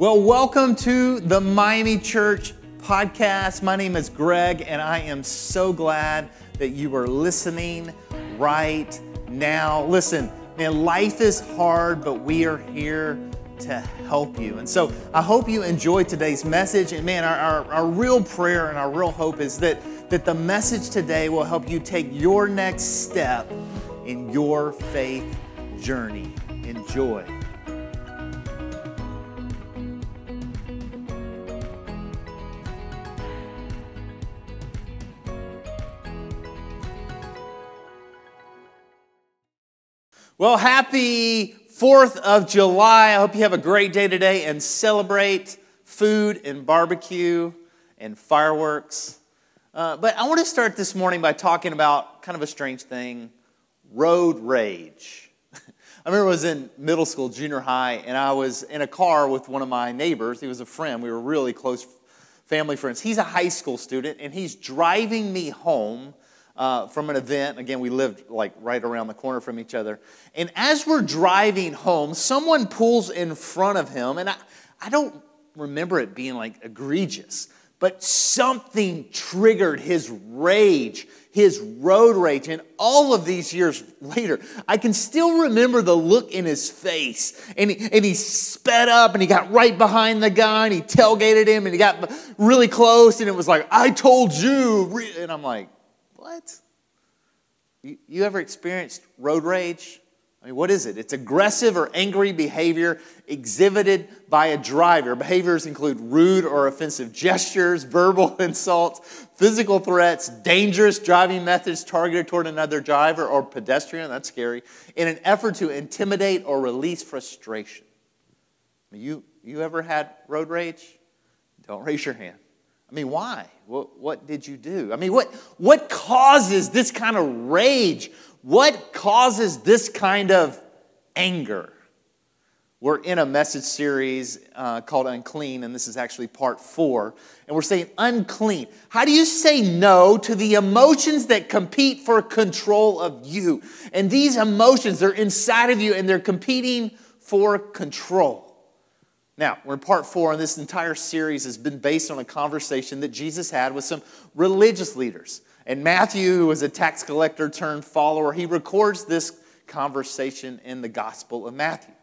Well, welcome to the Miami Church podcast. My name is Greg, and I am so glad that you are listening right now. Listen, man, life is hard, but we are here to help you. And so I hope you enjoy today's message. And man, our, our, our, real prayer and our real hope is that, that the message today will help you take your next step in your faith journey. Enjoy. Well, happy 4th of July. I hope you have a great day today and celebrate food and barbecue and fireworks. Uh, but I want to start this morning by talking about kind of a strange thing road rage. I remember I was in middle school, junior high, and I was in a car with one of my neighbors. He was a friend. We were really close family friends. He's a high school student, and he's driving me home uh, from an event. Again, we lived like right around the corner from each other. And as we're driving home, someone pulls in front of him, and I, I don't remember it being like egregious, but something triggered his rage, his road rage. And all of these years later, I can still remember the look in his face. And he, and he sped up and he got right behind the guy and he tailgated him and he got really close and it was like, I told you. And I'm like, what? You, you ever experienced road rage? I mean, what is it? It's aggressive or angry behavior exhibited by a driver. Behaviors include rude or offensive gestures, verbal insults, physical threats, dangerous driving methods targeted toward another driver or pedestrian, that's scary, in an effort to intimidate or release frustration. You, you ever had road rage? Don't raise your hand. I mean, why? What, what did you do? I mean, what, what causes this kind of rage? What causes this kind of anger? We're in a message series uh, called Unclean, and this is actually part four. And we're saying unclean. How do you say no to the emotions that compete for control of you? And these emotions, they're inside of you and they're competing for control. Now, we're in part four, and this entire series has been based on a conversation that Jesus had with some religious leaders. And Matthew, who was a tax collector turned follower, he records this conversation in the Gospel of Matthew.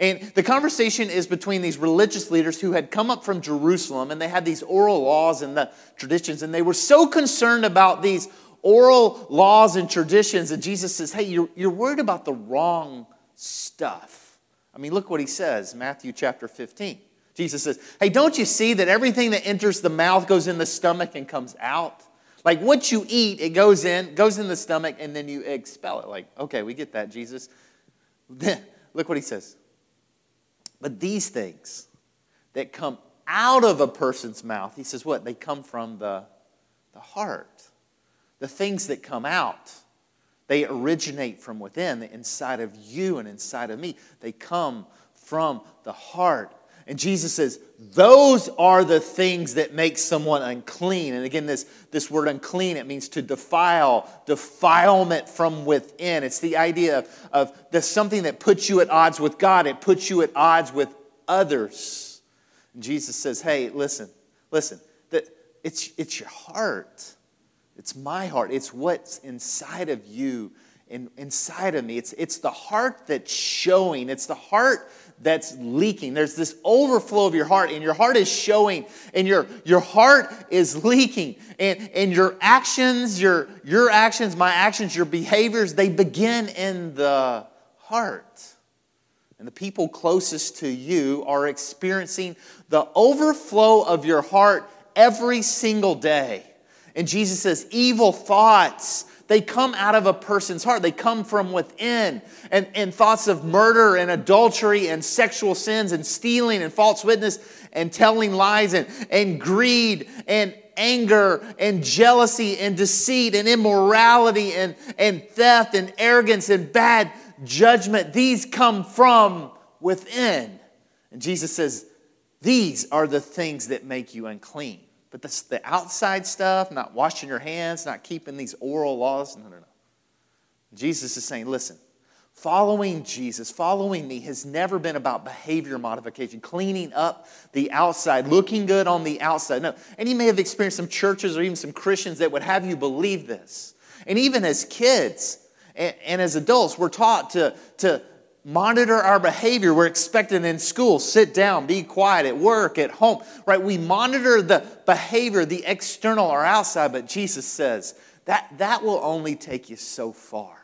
And the conversation is between these religious leaders who had come up from Jerusalem and they had these oral laws and the traditions, and they were so concerned about these oral laws and traditions that Jesus says, Hey, you're, you're worried about the wrong stuff. I mean, look what he says, Matthew chapter 15. Jesus says, Hey, don't you see that everything that enters the mouth goes in the stomach and comes out? Like what you eat, it goes in, goes in the stomach, and then you expel it. Like, okay, we get that, Jesus. Look what he says. But these things that come out of a person's mouth, he says, what? They come from the, the heart. The things that come out they originate from within, inside of you and inside of me. They come from the heart. And Jesus says, those are the things that make someone unclean. And again, this, this word unclean, it means to defile, defilement from within. It's the idea of, of something that puts you at odds with God, it puts you at odds with others. And Jesus says, hey, listen, listen, that it's, it's your heart. It's my heart. It's what's inside of you and inside of me. It's, it's the heart that's showing. It's the heart that's leaking. There's this overflow of your heart, and your heart is showing, and your, your heart is leaking. And, and your actions, your, your actions, my actions, your behaviors, they begin in the heart. And the people closest to you are experiencing the overflow of your heart every single day. And Jesus says, evil thoughts, they come out of a person's heart. They come from within. And, and thoughts of murder and adultery and sexual sins and stealing and false witness and telling lies and, and greed and anger and jealousy and deceit and immorality and, and theft and arrogance and bad judgment. These come from within. And Jesus says, These are the things that make you unclean. But the, the outside stuff, not washing your hands, not keeping these oral laws, no, no, no. Jesus is saying, listen, Following Jesus, following me, has never been about behavior modification, cleaning up the outside, looking good on the outside. No. And you may have experienced some churches or even some Christians that would have you believe this. And even as kids and, and as adults, we're taught to, to monitor our behavior. We're expected in school, sit down, be quiet, at work, at home, right? We monitor the behavior, the external or outside, but Jesus says that that will only take you so far.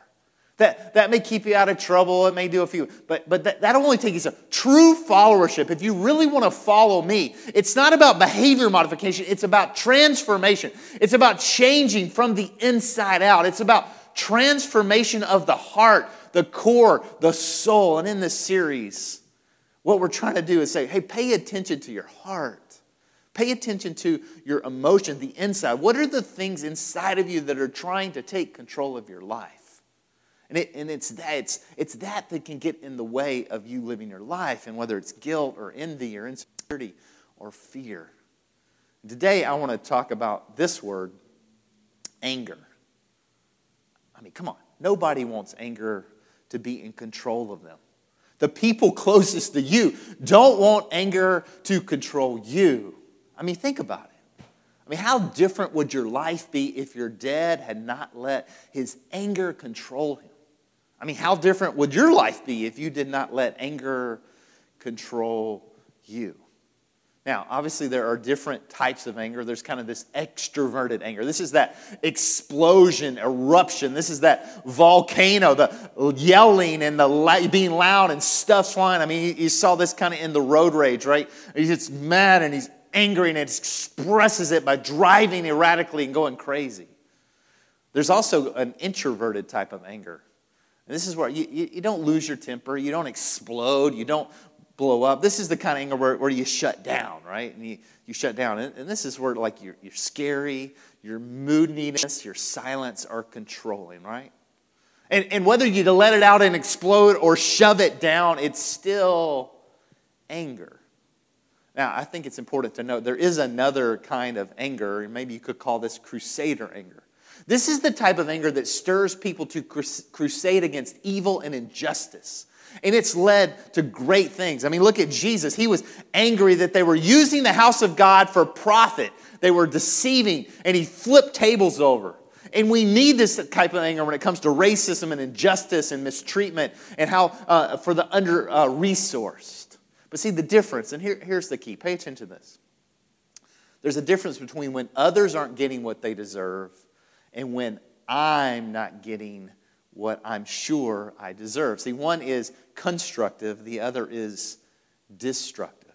That, that may keep you out of trouble. It may do a few, but, but that, that'll only take you so. True followership, if you really want to follow me, it's not about behavior modification, it's about transformation. It's about changing from the inside out. It's about transformation of the heart, the core, the soul. And in this series, what we're trying to do is say, hey, pay attention to your heart. Pay attention to your emotion, the inside. What are the things inside of you that are trying to take control of your life? And, it, and it's, that, it's, it's that that can get in the way of you living your life, and whether it's guilt or envy or insecurity or fear. Today, I want to talk about this word, anger. I mean, come on. Nobody wants anger to be in control of them. The people closest to you don't want anger to control you. I mean, think about it. I mean, how different would your life be if your dad had not let his anger control him? I mean, how different would your life be if you did not let anger control you? Now, obviously, there are different types of anger. There's kind of this extroverted anger. This is that explosion, eruption. This is that volcano, the yelling and the being loud and stuff flying. I mean, you saw this kind of in the road rage, right? He's just mad and he's angry and it expresses it by driving erratically and going crazy. There's also an introverted type of anger. And this is where you, you, you, don't lose your temper, you don't explode, you don't blow up. This is the kind of anger where, where you shut down, right? And you, you shut down. And, and this is where like you're, you're scary, your moodiness, your silence are controlling, right? And, and whether you let it out and explode or shove it down, it's still anger. Now, I think it's important to note there is another kind of anger, maybe you could call this crusader anger. This is the type of anger that stirs people to crusade against evil and injustice. And it's led to great things. I mean, look at Jesus. He was angry that they were using the house of God for profit. They were deceiving, and he flipped tables over. And we need this type of anger when it comes to racism and injustice and mistreatment and how uh, for the under uh, resourced. But see the difference, and here, here's the key pay attention to this. There's a difference between when others aren't getting what they deserve and when I'm not getting what I'm sure I deserve. See, one is constructive, the other is destructive.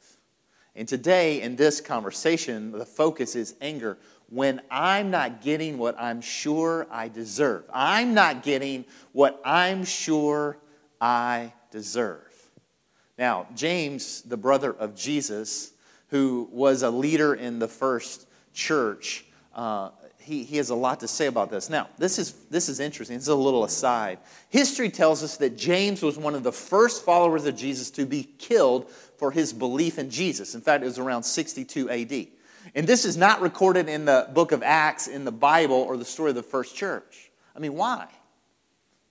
And today, in this conversation, the focus is anger. When I'm not getting what I'm sure I deserve, I'm not getting what I'm sure I deserve. Now, James, the brother of Jesus, who was a leader in the first church, uh, he, he has a lot to say about this. Now, this is, this is interesting. This is a little aside. History tells us that James was one of the first followers of Jesus to be killed for his belief in Jesus. In fact, it was around 62 AD. And this is not recorded in the book of Acts in the Bible or the story of the first church. I mean, why?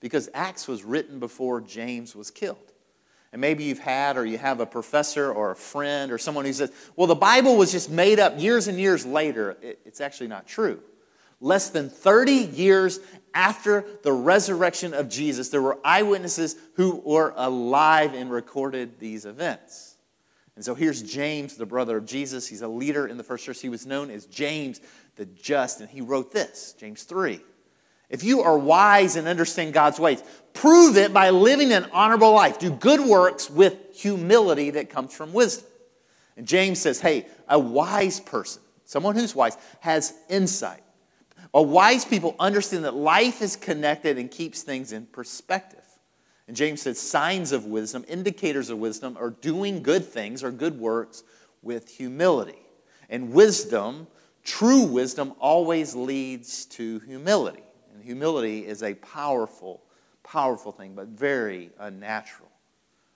Because Acts was written before James was killed. And maybe you've had or you have a professor or a friend or someone who says, well, the Bible was just made up years and years later. It's actually not true less than 30 years after the resurrection of Jesus, there were eyewitnesses who were alive and recorded these events. And so here's James, the brother of Jesus. He's a leader in the first church. He was known as James the Just, and he wrote this, James 3. If you are wise and understand God's ways, prove it by living an honorable life. Do good works with humility that comes from wisdom. And James says, hey, a wise person, someone who's wise, has insight. A wise people understand that life is connected and keeps things in perspective. And James says signs of wisdom, indicators of wisdom, are doing good things or good works with humility. And wisdom, true wisdom, always leads to humility. And humility is a powerful, powerful thing, but very unnatural.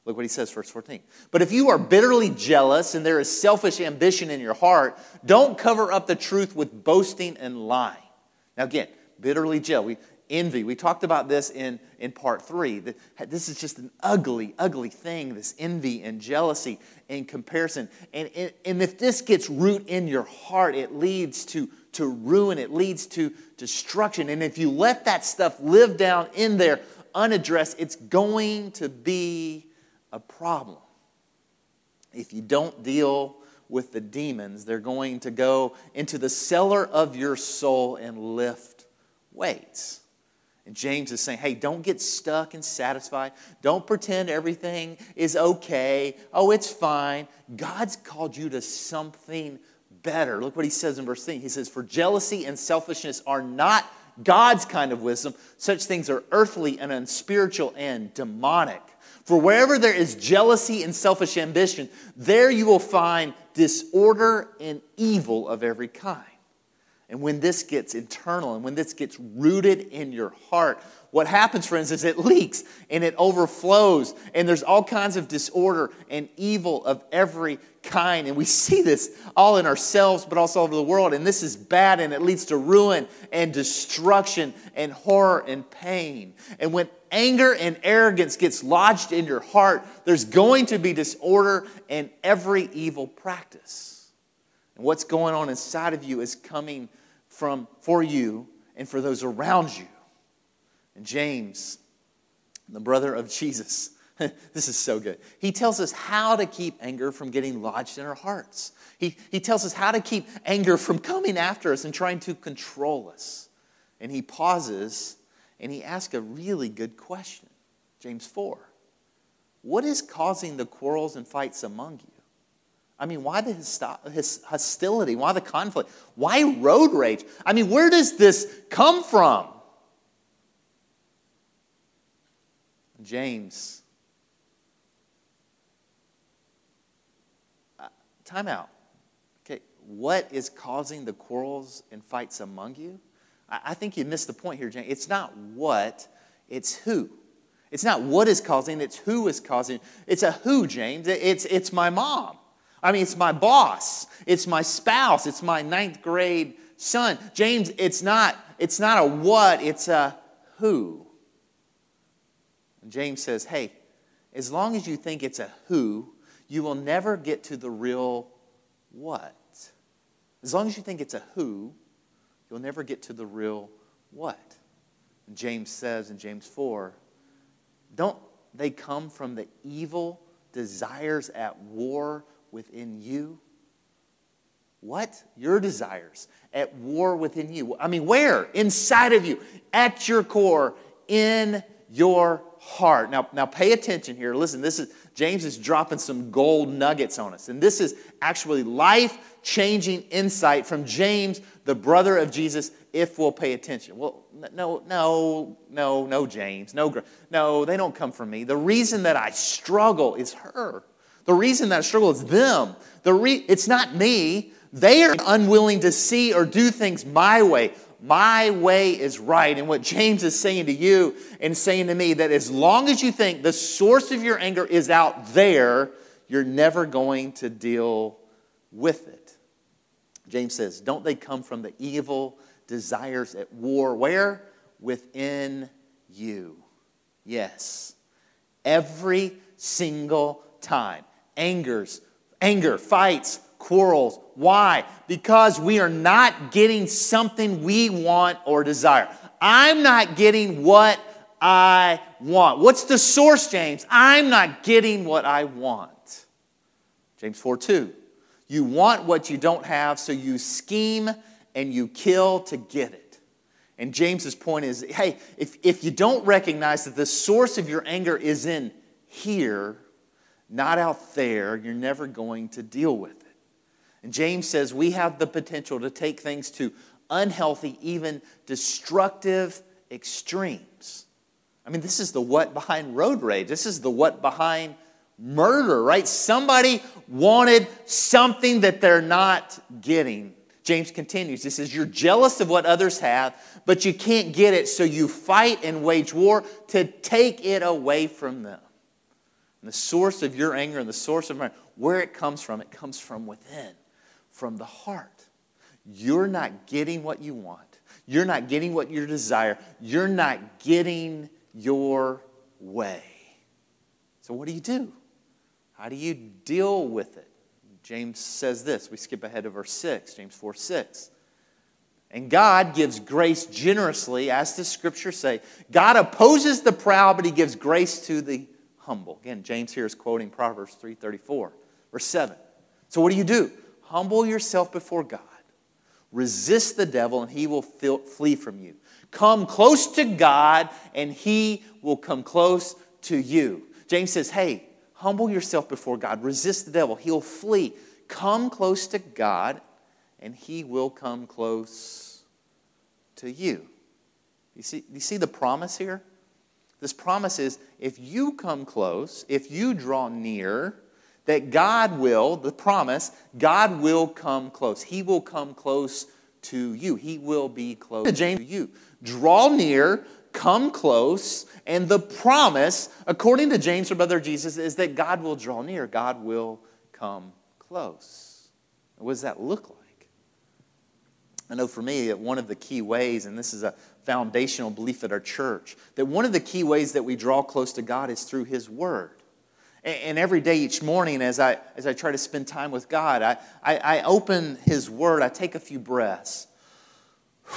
Look what he says, verse 14. But if you are bitterly jealous and there is selfish ambition in your heart, don't cover up the truth with boasting and lying. Now, again, bitterly jealous. We, envy. We talked about this in, in part three. This is just an ugly, ugly thing this envy and jealousy and comparison. And, and, if this gets root in your heart, it leads to, to ruin, it leads to destruction. And if you let that stuff live down in there unaddressed, it's going to be a problem. If you don't deal with the demons, they're going to go into the cellar of your soul and lift weights. And James is saying, hey, don't get stuck and satisfied. Don't pretend everything is okay. Oh, it's fine. God's called you to something better. Look what he says in verse 3. He says, For jealousy and selfishness are not God's kind of wisdom. Such things are earthly and unspiritual and demonic. For wherever there is jealousy and selfish ambition, there you will find disorder and evil of every kind. And when this gets internal and when this gets rooted in your heart, what happens, friends, is it leaks and it overflows, and there's all kinds of disorder and evil of every kind. And we see this all in ourselves, but also over the world. And this is bad, and it leads to ruin and destruction and horror and pain. And when anger and arrogance gets lodged in your heart, there's going to be disorder and every evil practice. And what's going on inside of you is coming from for you and for those around you. And James, the brother of Jesus, this is so good. He tells us how to keep anger from getting lodged in our hearts. He, he tells us how to keep anger from coming after us and trying to control us. And he pauses and he asks a really good question. James 4. What is causing the quarrels and fights among you? I mean, why the hostility? Why the conflict? Why road rage? I mean, where does this come from? James. Uh, time out. Okay, what is causing the quarrels and fights among you? I, think you missed the point here, James. It's not what, it's who. It's not what is causing, it's who is causing. It's a who, James. It's, it's my mom. I mean, it's my boss. It's my spouse. It's my ninth grade son. James, it's not, it's not a what, it's a who. And James says, hey, as long as you think it's a who, you will never get to the real what. As long as you think it's a who, you'll never get to the real what. And James says in James 4 don't they come from the evil desires at war within you? What? Your desires at war within you. I mean, where? Inside of you, at your core, in your heart. Now, now pay attention here. Listen, this is James is dropping some gold nuggets on us. And this is actually life-changing insight from James, the brother of Jesus, if we'll pay attention. Well, no, no, no, no, James. No, no, they don't come from me. The reason that I struggle is her. The reason that I struggle is them. The re- it's not me. They are unwilling to see or do things my way. My way is right. And what James is saying to you and saying to me that as long as you think the source of your anger is out there, you're never going to deal with it. James says, Don't they come from the evil desires at war? Where? Within you. Yes. Every single time. Angers, anger, fights, quarrels. Why? Because we are not getting something we want or desire. I'm not getting what I want. What's the source, James? I'm not getting what I want. James 4 2. You want what you don't have, so you scheme and you kill to get it. And James's point is hey, if, if you don't recognize that the source of your anger is in here, not out there, you're never going to deal with it. And James says we have the potential to take things to unhealthy, even destructive extremes. I mean, this is the what behind road rage. This is the what behind murder, right? Somebody wanted something that they're not getting. James continues. He says, You're jealous of what others have, but you can't get it, so you fight and wage war to take it away from them. And the source of your anger and the source of where it comes from, it comes from within from the heart. You're not getting what you want. You're not getting what you desire. You're not getting your way. So, what do you do? How do you deal with it? James says this. We skip ahead to verse 6, James 4 6. And God gives grace generously, as the scriptures say. God opposes the proud, but he gives grace to the humble. Again, James here is quoting Proverbs 3:34, verse 7. So what do you do? Humble yourself before God. Resist the devil, and he will flee from you. Come close to God, and he will come close to you. James says, Hey, humble yourself before God. Resist the devil, he'll flee. Come close to God, and he will come close to you. You see, you see the promise here? This promise is if you come close, if you draw near, that God will, the promise, God will come close. He will come close to you. He will be close to you. Draw near, come close, and the promise, according to James or Brother Jesus, is that God will draw near. God will come close. What does that look like? I know for me, that one of the key ways, and this is a foundational belief at our church, that one of the key ways that we draw close to God is through His Word. And every day, each morning, as I, as I try to spend time with God, I, I, I open His Word, I take a few breaths.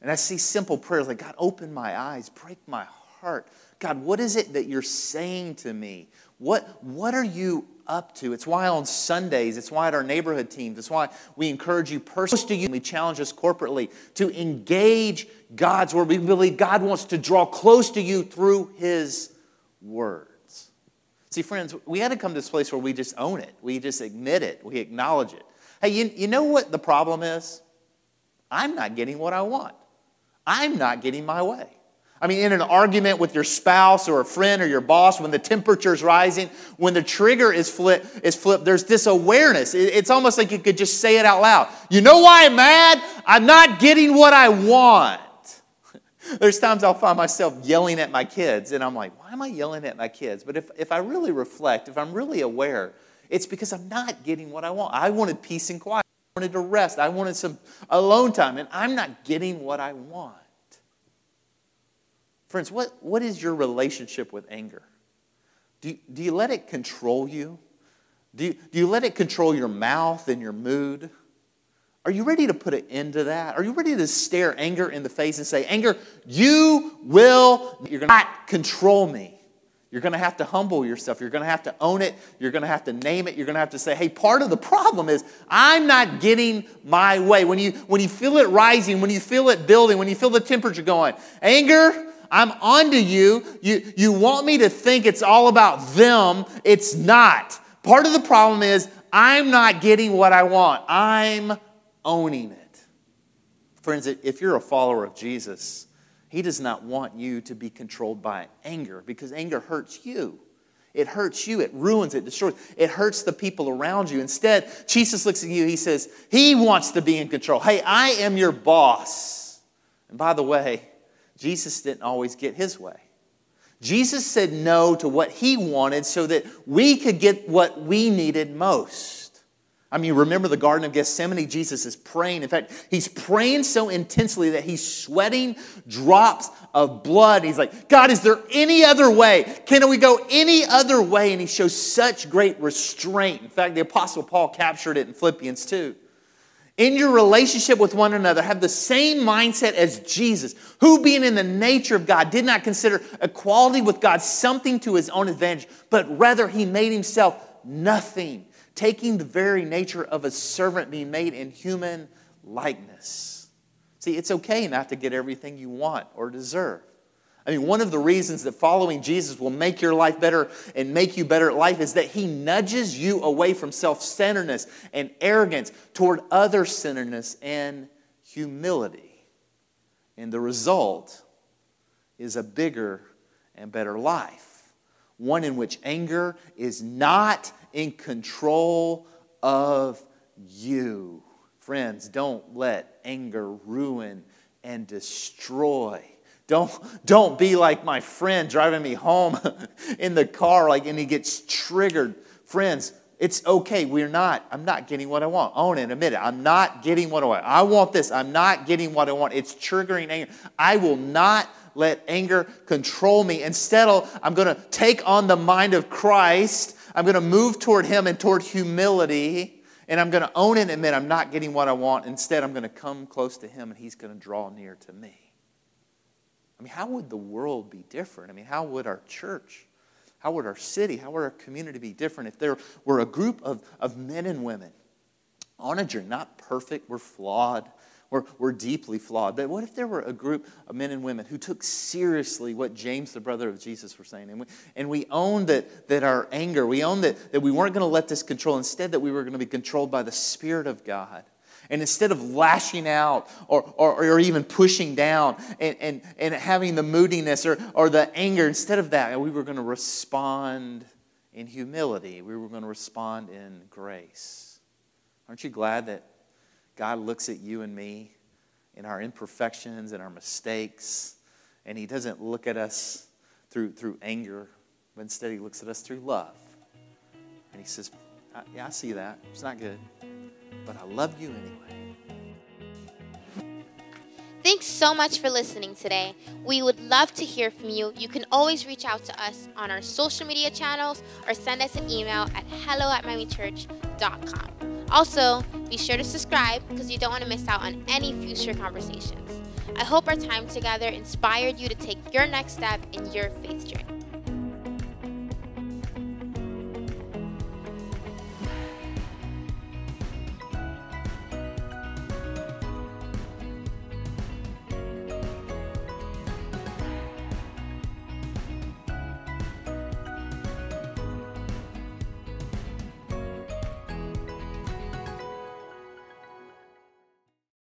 And I see simple prayers like, God, open my eyes, break my heart. God, what is it that you're saying to me? What, what are you up to? It's why on Sundays, it's why at our neighborhood teams, it's why we encourage you personally, we challenge us corporately to engage God's word. We believe God wants to draw close to you through His word. See, friends, we had to come to this place where we just own it. We just admit it. We acknowledge it. Hey, you, you know what the problem is? I'm not getting what I want. I'm not getting my way. I mean, in an argument with your spouse or a friend or your boss, when the temperature is rising, when the trigger is flipped, is flipped there's this awareness. It's almost like you could just say it out loud. You know why I'm mad? I'm not getting what I want. There's times I'll find myself yelling at my kids, and I'm like, why am I yelling at my kids? But if, if I really reflect, if I'm really aware, it's because I'm not getting what I want. I wanted peace and quiet. I wanted to rest. I wanted some alone time, and I'm not getting what I want. Friends, what, what is your relationship with anger? Do do you let it control you? Do, you? do you let it control your mouth and your mood? Are you ready to put an end to that? Are you ready to stare anger in the face and say, Anger, you will, you're to not control me. You're going to have to humble yourself. You're going to have to own it. You're going to have to name it. You're going to have to say, hey, part of the problem is I'm not getting my way. When you, when you feel it rising, when you feel it building, when you feel the temperature going, anger, I'm onto you. You, you want me to think it's all about them. It's not. Part of the problem is I'm not getting what I want. I'm owning it. Friends, if you're a follower of Jesus, he does not want you to be controlled by anger because anger hurts you. It hurts you, it ruins, it destroys, it hurts the people around you. Instead, Jesus looks at you, he says, He wants to be in control. Hey, I am your boss. And by the way, Jesus didn't always get his way. Jesus said no to what he wanted so that we could get what we needed most. I mean, remember the Garden of Gethsemane? Jesus is praying. In fact, he's praying so intensely that he's sweating drops of blood. He's like, God, is there any other way? Can we go any other way? And he shows such great restraint. In fact, the Apostle Paul captured it in Philippians 2. In your relationship with one another, have the same mindset as Jesus, who, being in the nature of God, did not consider equality with God something to his own advantage, but rather he made himself nothing taking the very nature of a servant being made in human likeness. See, it's okay not to get everything you want or deserve. I mean, one of the reasons that following Jesus will make your life better and make you better at life is that he nudges you away from self centeredness and arrogance toward other centeredness and humility. And the result is a bigger and better life, one in which anger is not in control of you. Friends, don't let anger ruin and destroy. Don't, don't be like my friend driving me home in the car, like, and he gets triggered. Friends, It's okay. We're not. I'm not getting what I want. Own it. Admit it. I'm not getting what I want. I want this. I'm not getting what I want. It's triggering anger. I will not let anger control me. Instead, I'm going to take on the mind of Christ. I'm going to move toward Him and toward humility. And I'm going to own it and admit I'm not getting what I want. Instead, I'm going to come close to Him and He's going to draw near to me. I mean, how would the world be different? I mean, how would our church, how would our city, how would our community be different if there were a group of, of men and women on a journey, not perfect, we're flawed, we're, we're deeply flawed. But what if there were a group of men and women who took seriously what James, the brother of Jesus, were saying? And we, and we owned that, that our anger, we owned that, that we weren't going to let this control. Instead, that we were going to be controlled by the Spirit of God. And instead of lashing out or, or, or even pushing down and, and, and having the moodiness or, or the anger, instead of that, we were going to respond in humility. We were going to respond in grace. Aren't you glad that God looks at you and me in our imperfections and our mistakes, and He doesn't look at us through, through anger, but instead He looks at us through love. And He says, Yeah, I see that. It's not good but I love you anyway. Thanks so much for listening today. We would love to hear from you. You can always reach out to us on our social media channels or send us an email at hello at miamichurch.com. Also, be sure to subscribe because you don't want to miss out on any future conversations. I hope our time together inspired you to take your next step in your faith journey.